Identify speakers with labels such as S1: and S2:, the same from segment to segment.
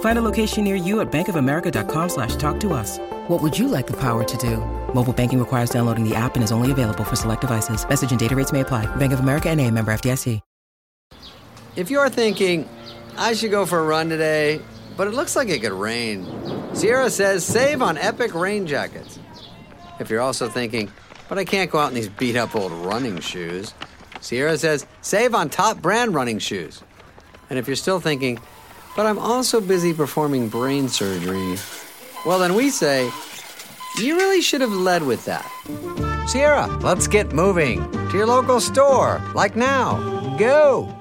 S1: Find a location near you at bankofamerica.com slash talk to us. What would you like the power to do? Mobile banking requires downloading the app and is only available for select devices. Message and data rates may apply. Bank of America and a member FDIC.
S2: If you're thinking, I should go for a run today, but it looks like it could rain, Sierra says save on epic rain jackets. If you're also thinking, but I can't go out in these beat up old running shoes, Sierra says save on top brand running shoes. And if you're still thinking, but I'm also busy performing brain surgery, well, then we say, you really should have led with that. Sierra, let's get moving to your local store, like now. Go!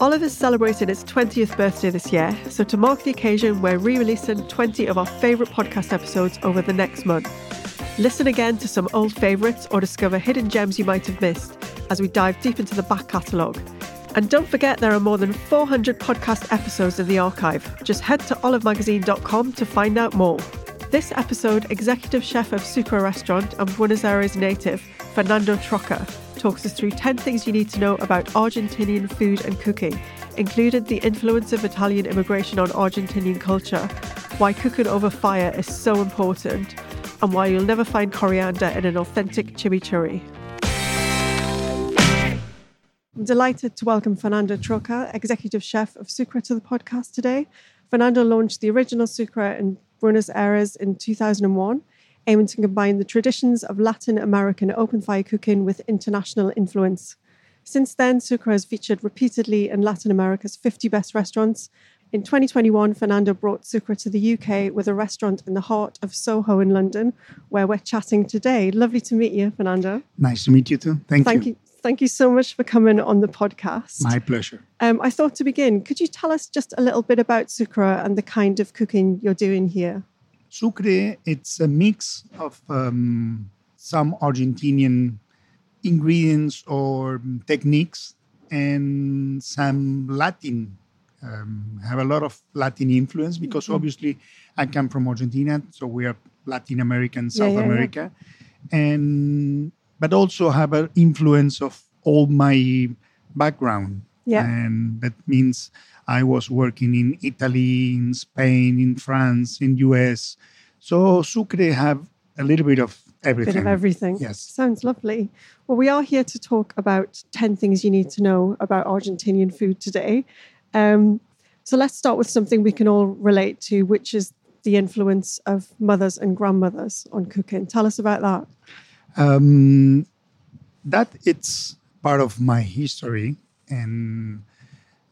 S3: Olive's celebrated its 20th birthday this year, so to mark the occasion, we're re releasing 20 of our favourite podcast episodes over the next month. Listen again to some old favourites or discover hidden gems you might have missed as we dive deep into the back catalogue. And don't forget, there are more than 400 podcast episodes in the archive. Just head to olivemagazine.com to find out more. This episode, executive chef of Sucre Restaurant and Buenos Aires native, Fernando Trocca, talks us through 10 things you need to know about Argentinian food and cooking, including the influence of Italian immigration on Argentinian culture, why cooking over fire is so important, and why you'll never find coriander in an authentic chimichurri. I'm delighted to welcome Fernando Trocca, executive chef of Sucre, to the podcast today. Fernando launched the original Sucre in Buenos Aires in 2001, aiming to combine the traditions of Latin American open fire cooking with international influence. Since then, Sucre has featured repeatedly in Latin America's 50 best restaurants. In 2021, Fernando brought Sucre to the UK with a restaurant in the heart of Soho in London, where we're chatting today. Lovely to meet you, Fernando.
S4: Nice to meet you too. Thank,
S3: Thank you. Thank you so much for coming on the podcast.
S4: My pleasure.
S3: Um, I thought to begin, could you tell us just a little bit about Sucre and the kind of cooking you're doing here?
S4: Sucre, it's a mix of um, some Argentinian ingredients or techniques and some Latin. Um, have a lot of Latin influence because
S3: Mhm.
S4: obviously I come from Argentina, so we are Latin American, South
S3: yeah, yeah.
S4: America, and but also have an influence of all my background.
S3: Yeah.
S4: and that means I was working in Italy, in Spain, in France, in US. So Sucre have a little bit of everything.
S3: Bit of everything.
S4: Yes.
S3: Sounds lovely. Well, we are here to talk about 10 things you need to know about Argentinian food today. Um, so let's start with something we can all relate to, which is the influence of mothers and grandmothers on cooking. Tell us about that.
S4: Um, that it's part of my history, and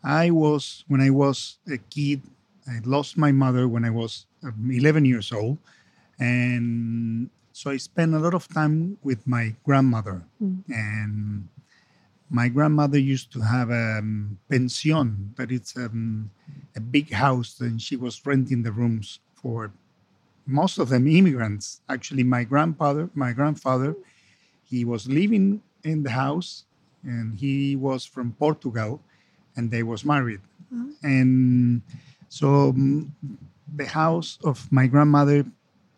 S4: I was when I was a kid. I lost my mother when I was um, 11 years old, and so I spent a lot of time with my grandmother. And my grandmother used to have a um, pension, but it's um, a big house, and she was renting the rooms for most of them immigrants. Actually, my grandfather, my grandfather, he was living in the house, and he was from Portugal, and they was married, and so mm, the house of my grandmother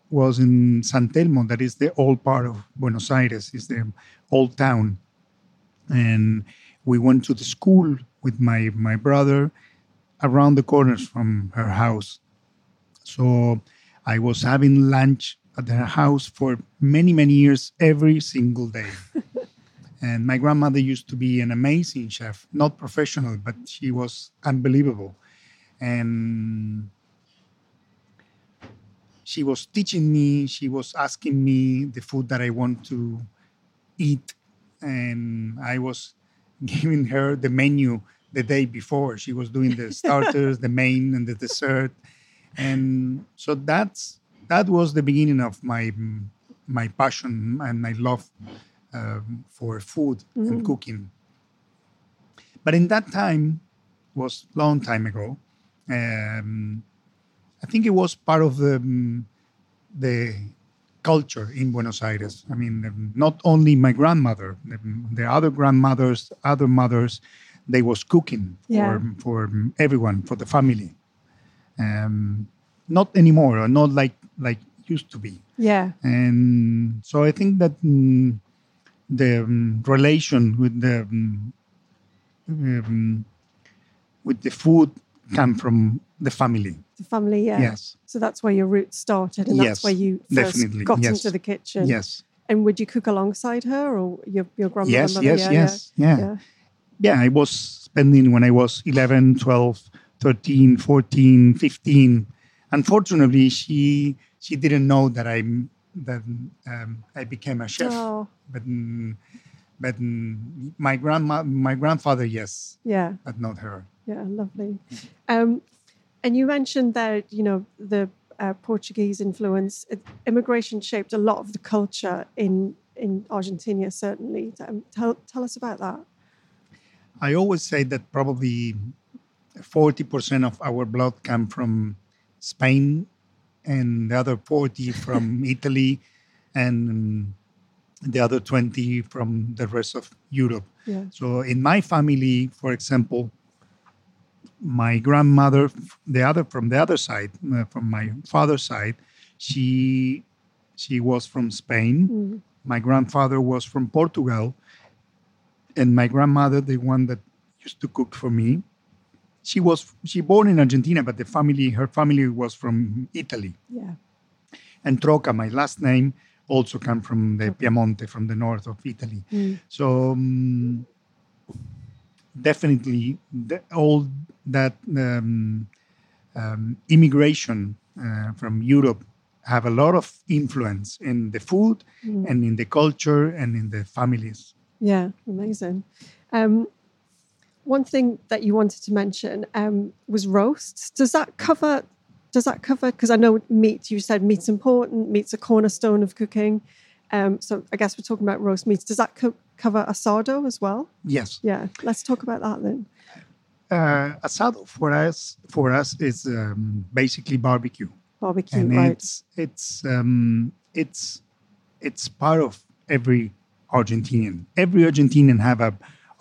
S4: was in San Telmo, that is the old part of Buenos Aires, is the old town, and we went to the school with my my brother around the corners from her house. So I was having lunch at her house for many many years every single day. and my grandmother used to be an amazing chef, not professional, but she was unbelievable. And she was teaching me, she was asking me the food that I want to eat, and I was giving her the menu the day before. She was doing the starters, the main, and the dessert, and so that's that was the beginning of my my passion and my love um, for food and cooking. But in that time, was long time ago. Um, I think it was part of the mm, the culture in Buenos Aires. I mean, not only my grandmother, the, the other grandmothers, other mothers, they was cooking
S3: Yeah.
S4: for for everyone, for the family. Um, not anymore, or not like like used to be.
S3: Yeah.
S4: And so I think that mm, the um, relation with the um, um, with the food come from the family.
S3: The family, yeah.
S4: Yes.
S3: So that's where your roots started, and that's where you first
S4: definitely,
S3: got
S4: yes.
S3: into the kitchen.
S4: Yes.
S3: And would you cook alongside her, or your your grandmother?
S4: Yes, yes,
S3: yeah,
S4: yes.
S3: Yeah.
S4: Yeah. Yeah, I was spending when I was 11, 12, 13, 14, 15. Unfortunately, she she didn't know that I that um, I became a chef.
S3: Oh,
S4: But but my grandma my grandfather yes,
S3: yeah.
S4: but not her.
S3: Yeah, lovely. Um, and you mentioned that you know the uh, Portuguese influence, immigration shaped a lot of the culture in in Argentina. Certainly, um, tell tell us about that.
S4: I always say that probably 40% of our blood come from Spain and the other 40 from Italy and the other 20 from the rest of Europe.
S3: Yeah.
S4: So in my family, for example, my grandmother, the other from the other side, uh, from my father's side, she she was from Spain. My grandfather was from Portugal, and my grandmother, the one that used to cook for me, she was she born in Argentina, but the family, her family was from Italy.
S3: Yeah.
S4: And Trocca, my last name, also come from the Piemonte, from the north of Italy. So um, definitely, the, all that um, um, immigration uh, from Europe have a lot of influence in the food and in the culture and in the families.
S3: Yeah, amazing. Um, one thing that you wanted to mention um, was roasts. Does that cover? Does that cover? Because I know meat. You said meat's important. Meat's a cornerstone of cooking. Um, so I guess we're talking about roast meats. Does that co- cover asado as well?
S4: Yes.
S3: Yeah, let's talk about that then.
S4: Uh, asado for us for us is um, basically barbecue.
S3: Barbecue,
S4: and
S3: right?
S4: it's it's um, it's it's part of every Argentinian. Every Argentinian have a,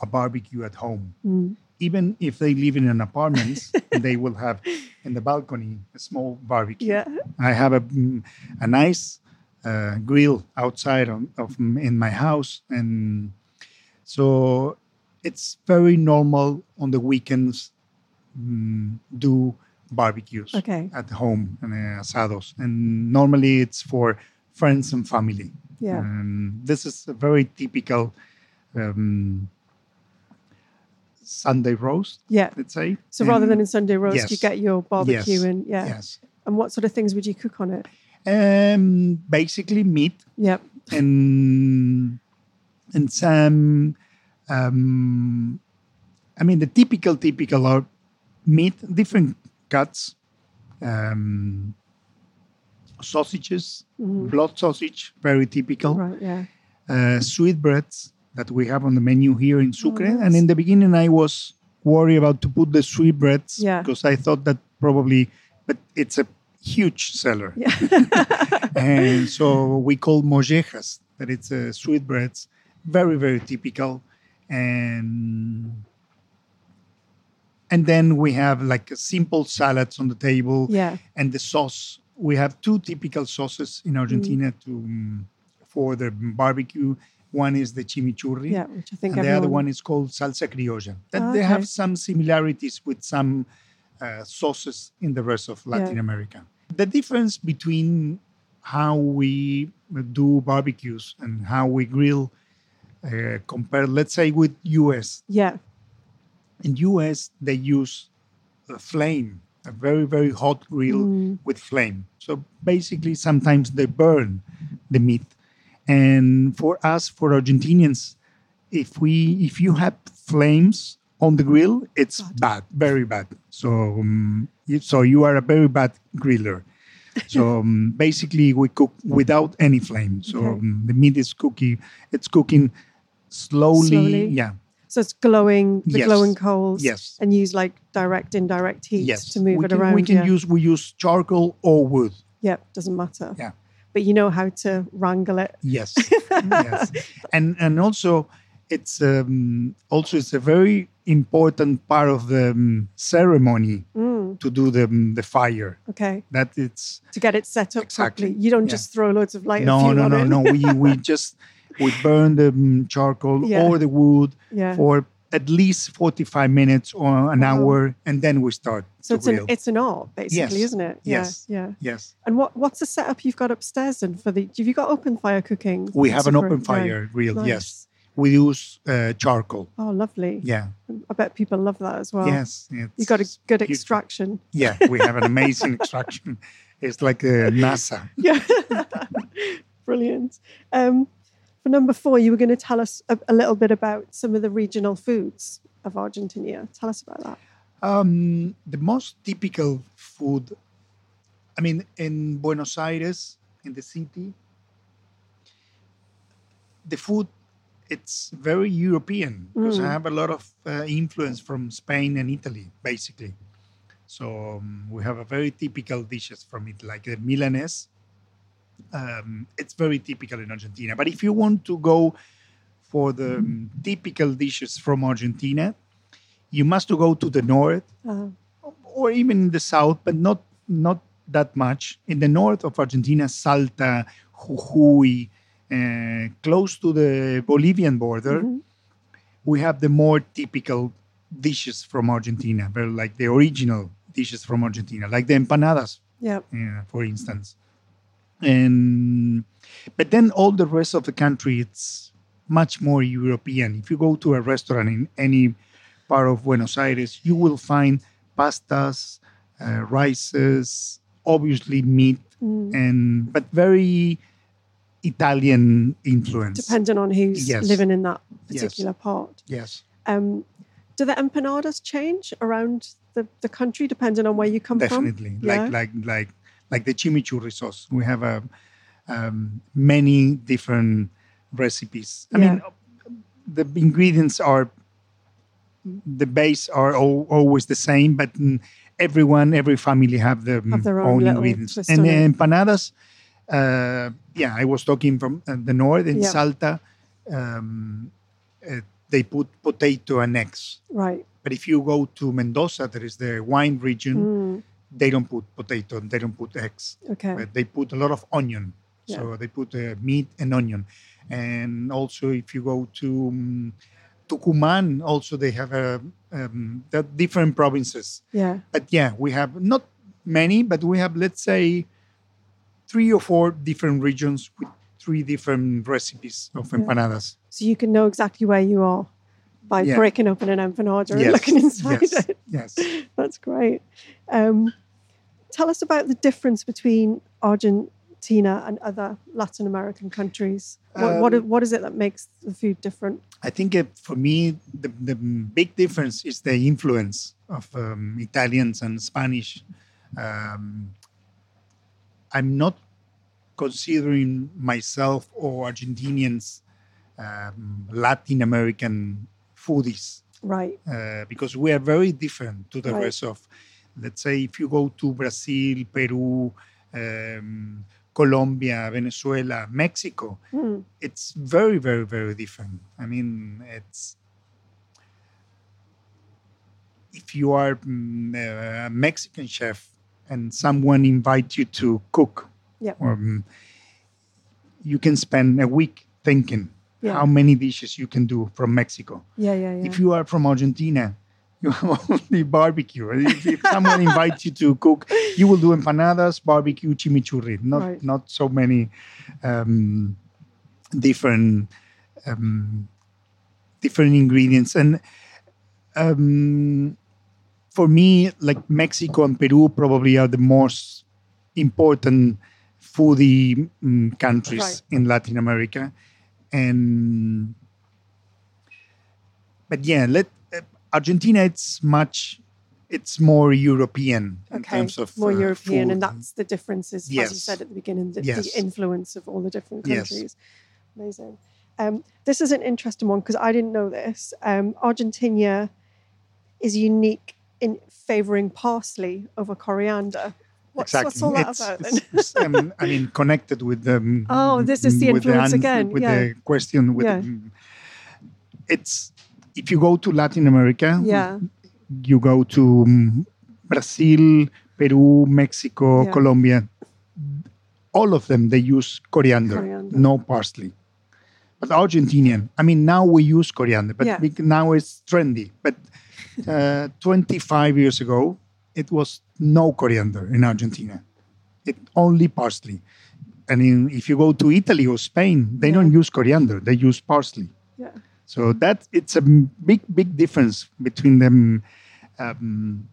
S4: a barbecue at home.
S3: Mm.
S4: Even if they live in an apartment, they will have in the balcony a small barbecue.
S3: Yeah.
S4: I have a a nice uh, grill outside of, of in my house, and so it's very normal on the weekends mm, do barbecues
S3: Okay.
S4: at home and uh, asados, and normally it's for friends and family.
S3: Yeah.
S4: And this is a very typical um, Sunday roast.
S3: Yeah.
S4: let's say.
S3: So rather than in Sunday roast, you get your barbecue
S4: Yes.
S3: and yeah.
S4: Yes.
S3: And what sort of things would you cook on it?
S4: Um, basically meat
S3: Yep.
S4: and and some um, I mean the typical typical are meat, different cuts, um, sausages, blood sausage, very typical.
S3: Right. Yeah.
S4: Uh, sweetbreads that we have on the menu here in Sucre. And in the beginning, I was worried about to put the sweetbreads
S3: Yeah.
S4: because I thought that probably, but it's a huge seller.
S3: Yeah.
S4: and so we call mollejas, that it's uh, sweetbreads, very, very typical. And and then we have like a simple salads on the table.
S3: Yeah.
S4: And the sauce, we have two typical sauces in Argentina to um, for the barbecue, One is the chimichurri.
S3: Yeah, which I think
S4: and the other one is called salsa criolla. That
S3: Ah,
S4: they have some similarities with some uh, sauces in the rest of Latin
S3: Yeah.
S4: America. The difference between how we do barbecues and how we grill uh, compared, let's say, with US.
S3: Yeah.
S4: In US, they use a flame, a very very hot grill
S3: Mm.
S4: with flame. So basically, sometimes they burn the meat. And for us, for Argentinians, if we if you have flames on the grill, it's bad, very bad. So um, so you are a very bad griller. So um, basically, we cook without any flame. So
S3: Okay.
S4: um, the meat is cooking. It's cooking slowly.
S3: Slowly?
S4: Yeah.
S3: So it's glowing, the
S4: Yes.
S3: glowing coals.
S4: Yes.
S3: And use like direct, indirect heat
S4: Yes.
S3: to move
S4: we
S3: it
S4: can,
S3: around.
S4: We can
S3: yeah.
S4: use we use charcoal or wood.
S3: Yep, doesn't matter.
S4: Yeah.
S3: But you know how to wrangle it.
S4: Yes, yes, and and also it's um, also it's a very important part of the um, ceremony
S3: Mm.
S4: to do the um, the fire.
S3: Okay.
S4: That it's
S3: To get it set up
S4: Exactly,
S3: properly. You don't
S4: yeah.
S3: just throw loads of light
S4: no no no no we we just we burn the um, charcoal
S3: Yeah.
S4: or the wood
S3: Yeah.
S4: for at least forty five minutes or an
S3: Wow.
S4: hour, and then we start
S3: so it's an it's an art, basically,
S4: Yes.
S3: isn't it?
S4: Yes.
S3: Yeah. Yeah.
S4: yes.
S3: And what what's the setup you've got upstairs and for the have you got open fire cooking?
S4: We have an open fire grill.
S3: Nice.
S4: Yes, we use uh, charcoal.
S3: Oh lovely.
S4: Yeah.
S3: I bet people love that as well.
S4: yes.
S3: You got a good extraction.
S4: Yeah, we have an amazing extraction. It's like uh, NASA.
S3: Yeah. Brilliant. Um, for number four, you were going to tell us a, a little bit about some of the regional foods of Argentina. Tell us about that.
S4: Um, the most typical food, I mean, in Buenos Aires, in the city, the food it's very European because I
S3: Mm.
S4: have a lot of uh, influence from Spain and Italy, basically. So um, we have a very typical dishes from it, like the Milanese. Um, it's very typical in Argentina. But if you want to go for the um, typical dishes from Argentina, you must go to the north
S3: Uh,
S4: or even in the south, but not not that much. In the north of Argentina, Salta, Jujuy, uh, close to the Bolivian border, we have the more typical dishes from Argentina, like the original dishes from Argentina, like the empanadas,
S3: yeah.
S4: uh, for instance. And but then all the rest of the country, it's much more European. If you go to a restaurant in any part of Buenos Aires, you will find pastas, uh, rices, obviously meat,
S3: Mm.
S4: and but very Italian influence.
S3: Depending on who's
S4: Yes.
S3: living in that
S4: Yes.
S3: particular part.
S4: Yes,
S3: Um, do the empanadas change around the, the country depending on where you come
S4: definitely.
S3: from? Definitely.
S4: Like like like like the chimichurri sauce. We have a um, many different recipes. I mean, the ingredients are the base are al- always the same, but everyone, every family have their,
S3: Have their own
S4: own, ingredients. And the empanadas, uh, yeah, I was talking from uh, the north in
S3: Yeah.
S4: Salta. Um, uh, they put potato and eggs.
S3: Right.
S4: But if you go to Mendoza, there is the wine region.
S3: Mm,
S4: They don't put potato. They don't put eggs.
S3: okay.
S4: But they put a lot of onion. Yeah. So they put uh, meat and onion. And also, if you go to um, Tucumán, also they have a um, different provinces.
S3: Yeah.
S4: But yeah, we have not many, but we have let's say three or four different regions with three different recipes of empanadas.
S3: So you can know exactly where you are by
S4: Yeah.
S3: breaking open an empanada and looking inside
S4: yes,
S3: it.
S4: yes.
S3: That's great. Um, tell us about the difference between Argentina and other Latin American countries. What, what,
S4: Um,
S3: what is it that makes the food different?
S4: I think uh, for me, the, the big difference is the influence of um, Italians and Spanish. Um, I'm not considering myself or Argentinians um, Latin American foodies
S3: Right.
S4: uh, because we are very different to the
S3: Right.
S4: rest of, let's say, if you go to Brazil, Peru, um, Colombia, Venezuela, Mexico,
S3: Hmm.
S4: it's very, very, very different. I mean, it's if you are mm, a Mexican chef and someone invites you to cook,
S3: Yeah.
S4: um, you can spend a week thinking
S3: Yeah.
S4: how many dishes you can do from Mexico.
S3: Yeah, yeah, yeah.
S4: If you are from Argentina, you have only barbecue. If, if someone invites you to cook, you will do empanadas, barbecue, chimichurri. Not
S3: Right.
S4: not so many um, different um, different ingredients. And um, for me, like Mexico and Peru probably are the most important foodie mm, countries
S3: Right.
S4: in Latin America. And but yeah, let uh, Argentina. It's much. It's more European in
S3: okay,
S4: terms of
S3: more
S4: uh,
S3: European, and that's the differences, as you said at the beginning, the,
S4: Yes.
S3: the influence of all the different countries. Yes. Amazing. Um, this is an interesting one because I didn't know this. Um, Argentina is unique in favouring parsley over coriander. What's,
S4: exactly.
S3: what's all that
S4: It's-
S3: about then?
S4: it's- um, I mean, connected with the. mm,
S3: Oh, this is the influence
S4: an-
S3: again,
S4: With
S3: yeah.
S4: the question, with
S3: Yeah.
S4: the- it's if you go to Latin America,
S3: yeah,
S4: you go to um, Brazil, Peru, Mexico,
S3: Yeah.
S4: Colombia. All of them they use coriander,
S3: Coriander.
S4: no parsley. But Argentinian, I mean, now we use coriander, but
S3: Yeah.
S4: bec- now it's trendy. But uh, 25 years ago, it was no coriander in Argentina. It only parsley. And in, if you go to Italy or Spain, they don't use coriander; they use parsley.
S3: yeah.
S4: So that it's a big, big difference between them, um,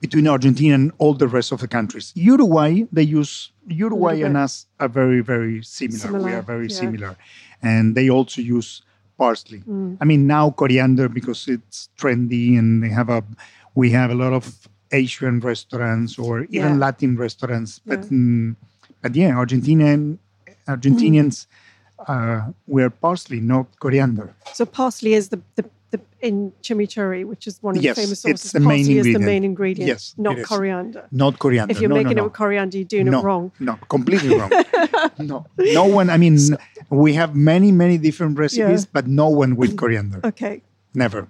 S4: between Argentina and all the rest of the countries. Uruguay, they use Uruguay and us are very, very similar. We are very
S3: yeah.
S4: similar, and they also use parsley.
S3: Mm.
S4: I mean now coriander because it's trendy, and they have a we have a lot of Asian restaurants or even
S3: Yeah.
S4: Latin restaurants, but
S3: Yeah.
S4: mm, but yeah, Argentinian Argentinians uh, wear parsley, not coriander.
S3: So parsley is the, the, the in chimichurri, which is one of
S4: Yes,
S3: the famous
S4: it's
S3: sauces.
S4: the main
S3: parsley is the main ingredient,
S4: Yes,
S3: not coriander.
S4: Not coriander.
S3: If you're
S4: no,
S3: making
S4: no,
S3: it with coriander, you're doing
S4: no,
S3: it wrong.
S4: No, completely wrong. no, no one. I mean, we have many, many different recipes,
S3: Yeah.
S4: but no one with coriander.
S3: Okay.
S4: Never.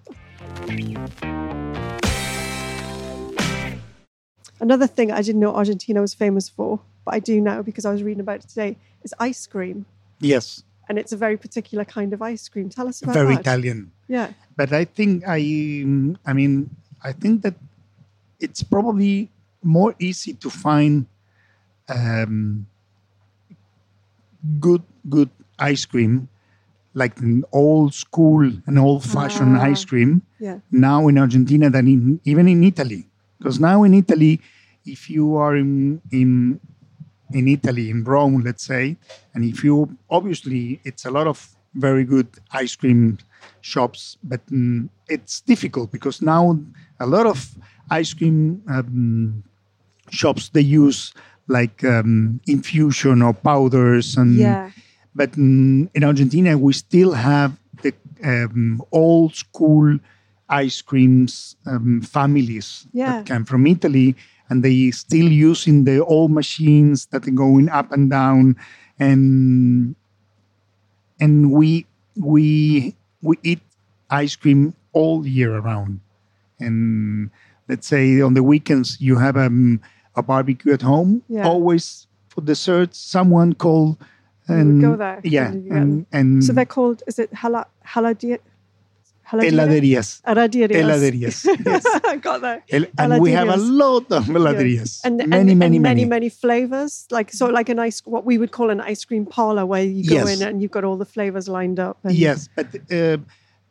S3: Another thing I didn't know Argentina was famous for, but I do now because I was reading about it today, is ice cream.
S4: Yes,
S3: And it's a very particular kind of ice cream. Tell us about
S4: very
S3: that.
S4: Very Italian.
S3: Yeah.
S4: But I think I, I mean, I think that it's probably more easy to find um, good, good ice cream, like an old school and old-fashioned
S3: Ah.
S4: ice cream.
S3: Yeah.
S4: now in Argentina than in even in Italy. Because now in Italy, if you are in in in Italy, in Rome, let's say, and if you obviously it's a lot of very good ice cream shops, but mm, it's difficult because now a lot of ice cream um, shops they use like um, infusion or powders and
S3: Yeah.
S4: but mm, in Argentina, we still have the um, old school ice creams um, families
S3: Yeah.
S4: that came from Italy, and they still using the old machines that are going up and down, and and we we we eat ice cream all year around. And let's say on the weekends you have um, a barbecue at home.
S3: Yeah.
S4: Always for dessert, someone called and
S3: go there
S4: Yeah,
S3: and
S4: and, and
S3: So they're called, is it hala, haladi, haladira?
S4: Heladerías.
S3: Heladerías.
S4: Heladerías, yes.
S3: Got that.
S4: El- and we have a lot of heladerías.
S3: And, and,
S4: many,
S3: and
S4: many,
S3: many,
S4: many,
S3: flavors. Like so, like an ice, what we would call an ice cream parlor, where you go
S4: Yes.
S3: in and you've got all the flavors lined up. And,
S4: Yes, but uh,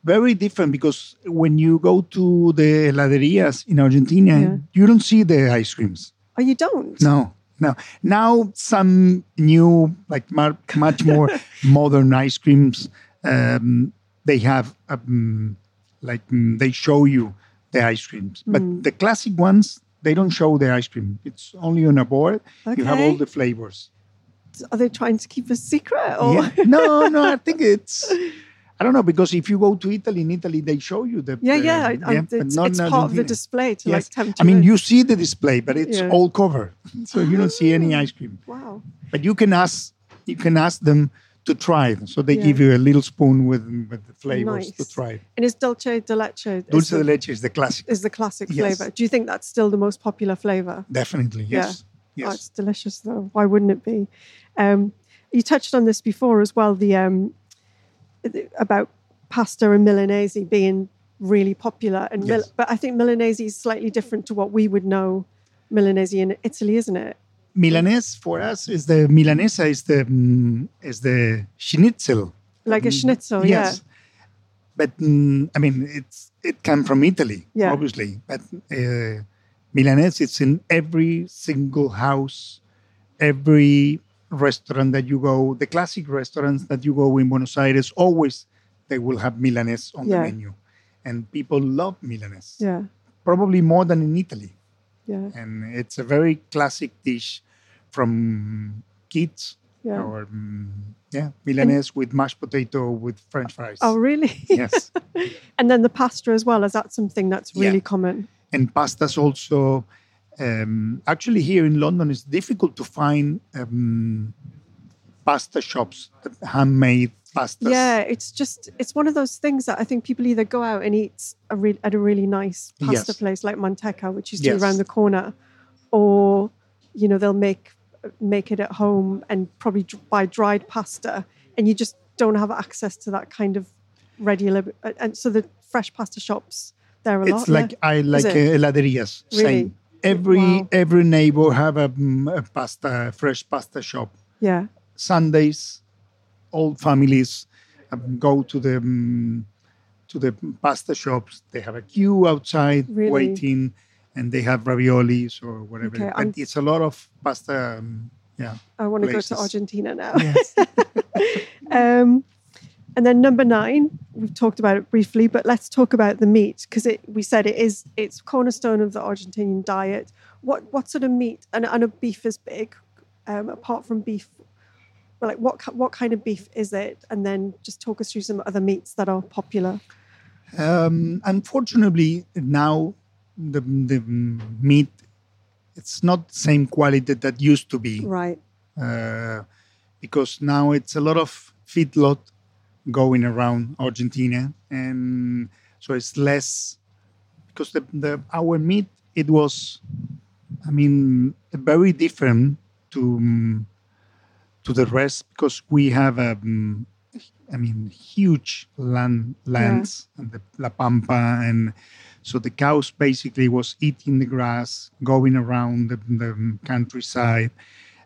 S4: very different because when you go to the heladerías in Argentina,
S3: Yeah.
S4: you don't see the ice creams.
S3: Oh, you don't.
S4: No, no. Now some new, like much more modern ice creams, um, they have um, like mm, they show you the ice creams, but
S3: Mm.
S4: the classic ones they don't show the ice cream. It's only on a board. You have all the flavors.
S3: Are they trying to keep a secret? Or
S4: Yeah. No, no. I think it's. I don't know because if you go to Italy, in Italy they show you the.
S3: yeah, yeah.
S4: But
S3: it's
S4: not
S3: it's
S4: in
S3: part of the display to
S4: Yes.
S3: like tempt
S4: I mean,
S3: in.
S4: you see the display, but it's
S3: Yeah.
S4: all covered, so you don't see any ice cream.
S3: Wow.
S4: But you can ask, you can ask them to try. So they
S3: Yeah.
S4: give you a little spoon with with the flavors to
S3: Nice.
S4: try. it.
S3: And is dulce de leche is
S4: Dulce
S3: the,
S4: de leche is the classic.
S3: is the classic
S4: Yes.
S3: flavor? Do you think that's still the most popular flavor?
S4: Definitely, yes,
S3: Oh,
S4: yes.
S3: it's delicious though. Why wouldn't it be? Um, you touched on this before as well. The um, about pasta and Milanese being really popular, and Mil- but I think Milanese is slightly different to what we would know Milanese in Italy, isn't it?
S4: Milanese for us is the Milanesa is the mm, is the schnitzel.
S3: Like a
S4: Mm,
S3: schnitzel,
S4: yes. But mm, I mean, it's it came from Italy,
S3: Yeah.
S4: obviously. But uh, Milanese, it's in every single house, every restaurant that you go. The classic restaurants that you go in Buenos Aires, always they will have Milanese on
S3: Yeah.
S4: the menu, and people love Milanese.
S3: yeah, yeah,
S4: Probably more than in Italy
S3: yeah,
S4: and it's a very classic dish from kids
S3: yeah.
S4: or mm, yeah milanese with mashed potato with french fries
S3: Oh, really?
S4: yes
S3: and then the pasta as well. Is that something that's really
S4: Yeah.
S3: common?
S4: and pastas also um, actually here in london it's difficult to find um, pasta shops that handmade pastas
S3: Yeah, it's just it's one of those things that I think people either go out and eat a re- at a really nice pasta
S4: Yes.
S3: place like Manteca, which is
S4: Yes.
S3: just around the corner, or you know they'll make make it at home and probably buy dried pasta, and you just don't have access to that kind of regular. And so the fresh pasta shops there are a
S4: it's
S3: lot.
S4: It's like
S3: yeah?
S4: i like uh,
S3: Really?
S4: same every
S3: Wow.
S4: every neighbor have a, mm, a pasta fresh pasta shop
S3: yeah,
S4: Sundays, all families um, go to the um, to the pasta shops. They have a queue outside
S3: Really?
S4: waiting, and they have raviolis or whatever.
S3: Okay,
S4: but
S3: I'm-
S4: it's a lot of pasta. Um, yeah,
S3: I want to go to. Argentina now.
S4: Yes.
S3: Um, and then number nine, we've talked about it briefly, but let's talk about the meat because it, we said it is it's cornerstone of the Argentinian diet. What what sort of meat? And I know beef is big. Um, apart from beef, like what what kind of beef is it? And then just talk us through some other meats that are popular.
S4: Um, unfortunately, now the the meat it's not the same quality that used to be.
S3: Right.
S4: uh, because now it's a lot of feedlot going around Argentina, and so it's less because the, the our meat it was, I mean, very different to um, to the rest because we have um, I mean, huge land lands and the La Pampa, and so the cows basically was eating the grass, going around the, the countryside,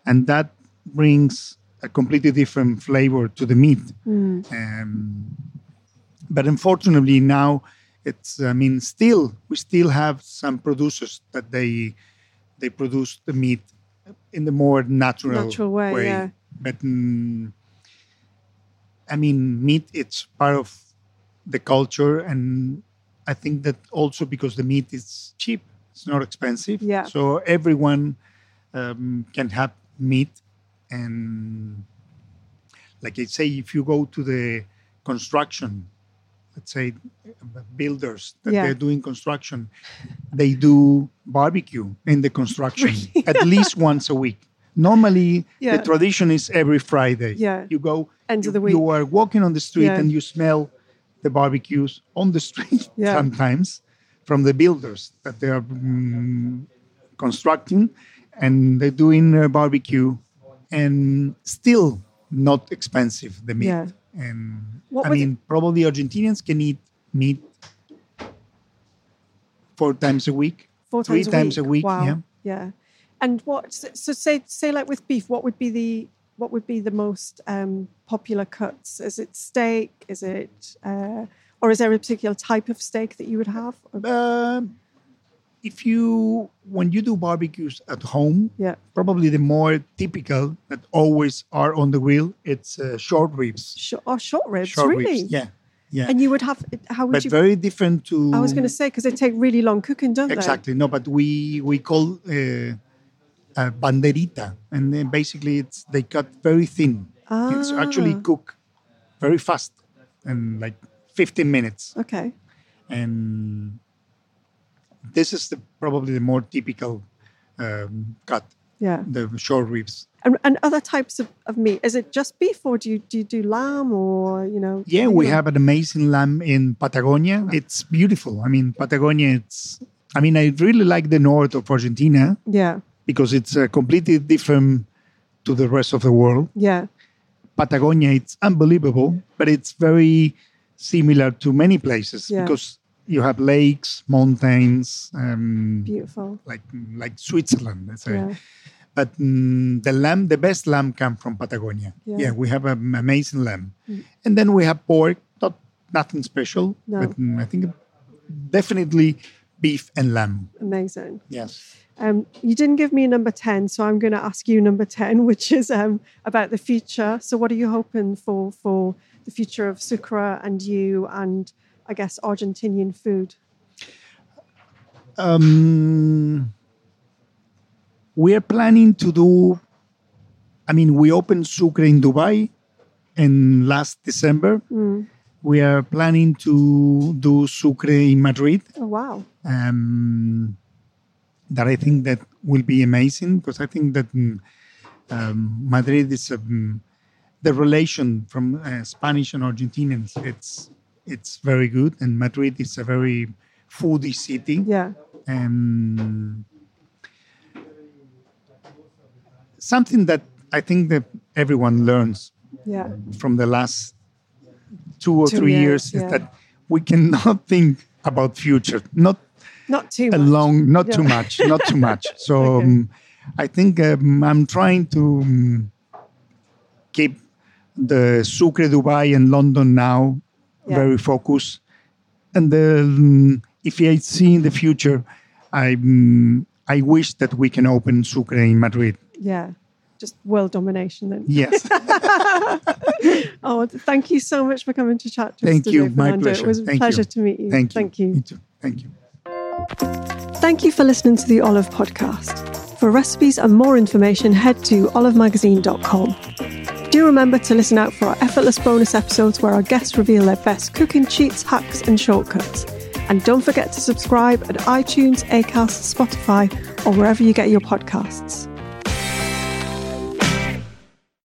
S4: and that brings a completely different flavor to the meat. Um, but unfortunately now it's I mean still we still have some producers that they they produce the meat in the more natural,
S3: Natural way, yeah.
S4: But mm, I mean meat it's part of the culture and I think that also because the meat is cheap, it's not expensive.
S3: Yeah.
S4: So everyone um, can have meat and like I say, if you go to the construction, let's say builders that
S3: Yeah.
S4: they're doing construction, they do barbecue in the construction at least once a week. Normally,
S3: Yeah.
S4: the tradition is every Friday.
S3: Yeah.
S4: You go,
S3: End of
S4: you,
S3: the week.
S4: you are walking on the street
S3: Yeah.
S4: and you smell the barbecues on the street
S3: Yeah.
S4: sometimes from the builders that they are mm, constructing and they're doing a barbecue and still not expensive the meat
S3: Yeah.
S4: and
S3: What
S4: i mean probably argentinians can eat meat four times a week
S3: Four
S4: three
S3: times a
S4: times
S3: week.
S4: a week
S3: Wow.
S4: yeah
S3: Yeah. And what? So say say like with beef, what would be the what would be the most um, popular cuts? Is it steak? Is it uh, or is there a particular type of steak that you would have?
S4: Um, if you when you do barbecues at home
S3: yeah.
S4: probably the more typical that always are on the grill it's uh, short ribs
S3: Short, oh, short ribs,
S4: short
S3: really?
S4: ribs yeah yeah
S3: And you would have how would
S4: but
S3: you?
S4: very different to
S3: I was going to say because they take really long cooking, don't they?
S4: exactly no but we we call uh, uh, banderita and then basically it's they cut very thin Ah. it's actually cook very fast and like 15 minutes?
S3: Okay.
S4: and this is the probably the more typical um, cut
S3: Yeah.
S4: the short ribs
S3: And, and other types of, of meat. Is it just beef, or do you do you do lamb, or you know?
S4: Yeah, we have an amazing lamb in Patagonia. It's beautiful. I mean, Patagonia, it's, I mean, I really like the north of Argentina
S3: Yeah.
S4: Because it's uh, completely different to the rest of the world.
S3: Yeah.
S4: Patagonia, it's unbelievable, but it's very similar to many places
S3: Yeah.
S4: because you have lakes, mountains, um,
S3: Beautiful.
S4: like like Switzerland. Let's say.
S3: Yeah.
S4: But mm, the lamb, the best lamb, come from Patagonia.
S3: Yeah.
S4: Yeah, we have an amazing lamb, and then we have pork. Not nothing special,
S3: No.
S4: but mm, I think definitely beef and lamb.
S3: Amazing.
S4: Yes.
S3: Um, you didn't give me number 10, so I'm going to ask you number 10, which is um, about the future. So, what are you hoping for for the future of Sucre and you and I guess Argentinian food?
S4: Um, we are planning to do. I mean, we opened Sucre in Dubai in last December. We are planning to do Sucre in Madrid.
S3: Oh, wow.
S4: um, that I think that will be amazing because I think that mm, um, Madrid is um, the relation from uh, Spanish and Argentinians. It's it's very good, and Madrid is a very foodie city.
S3: Yeah.
S4: Um, something that I think that everyone learns
S3: Yeah.
S4: from the last two or
S3: Two
S4: three
S3: years,
S4: years, is that we cannot think about future, not
S3: Not too much.
S4: long, not too much, not too much. So
S3: Okay.
S4: um, I think um, I'm trying to um, keep the Sucre, Dubai, and London now very focused. And um, if I see in the future, I um, I wish that we can open Sucre in Madrid.
S3: Yeah. Just world domination then.
S4: Yes,
S3: Oh, thank you so much for coming to chat to us
S4: thank
S3: today,
S4: you. My pleasure.
S3: It was a
S4: Thank
S3: pleasure
S4: you.
S3: to meet you.
S4: Thank you.
S3: Thank you.
S4: Me too. Thank you.
S3: Thank you for listening to the Olive Podcast. For recipes and more information, head to olivemagazine.com. Do remember to listen out for our effortless bonus episodes where our guests reveal their best cooking cheats, hacks, and shortcuts. And don't forget to subscribe at iTunes, Acast, Spotify, or wherever you get your podcasts.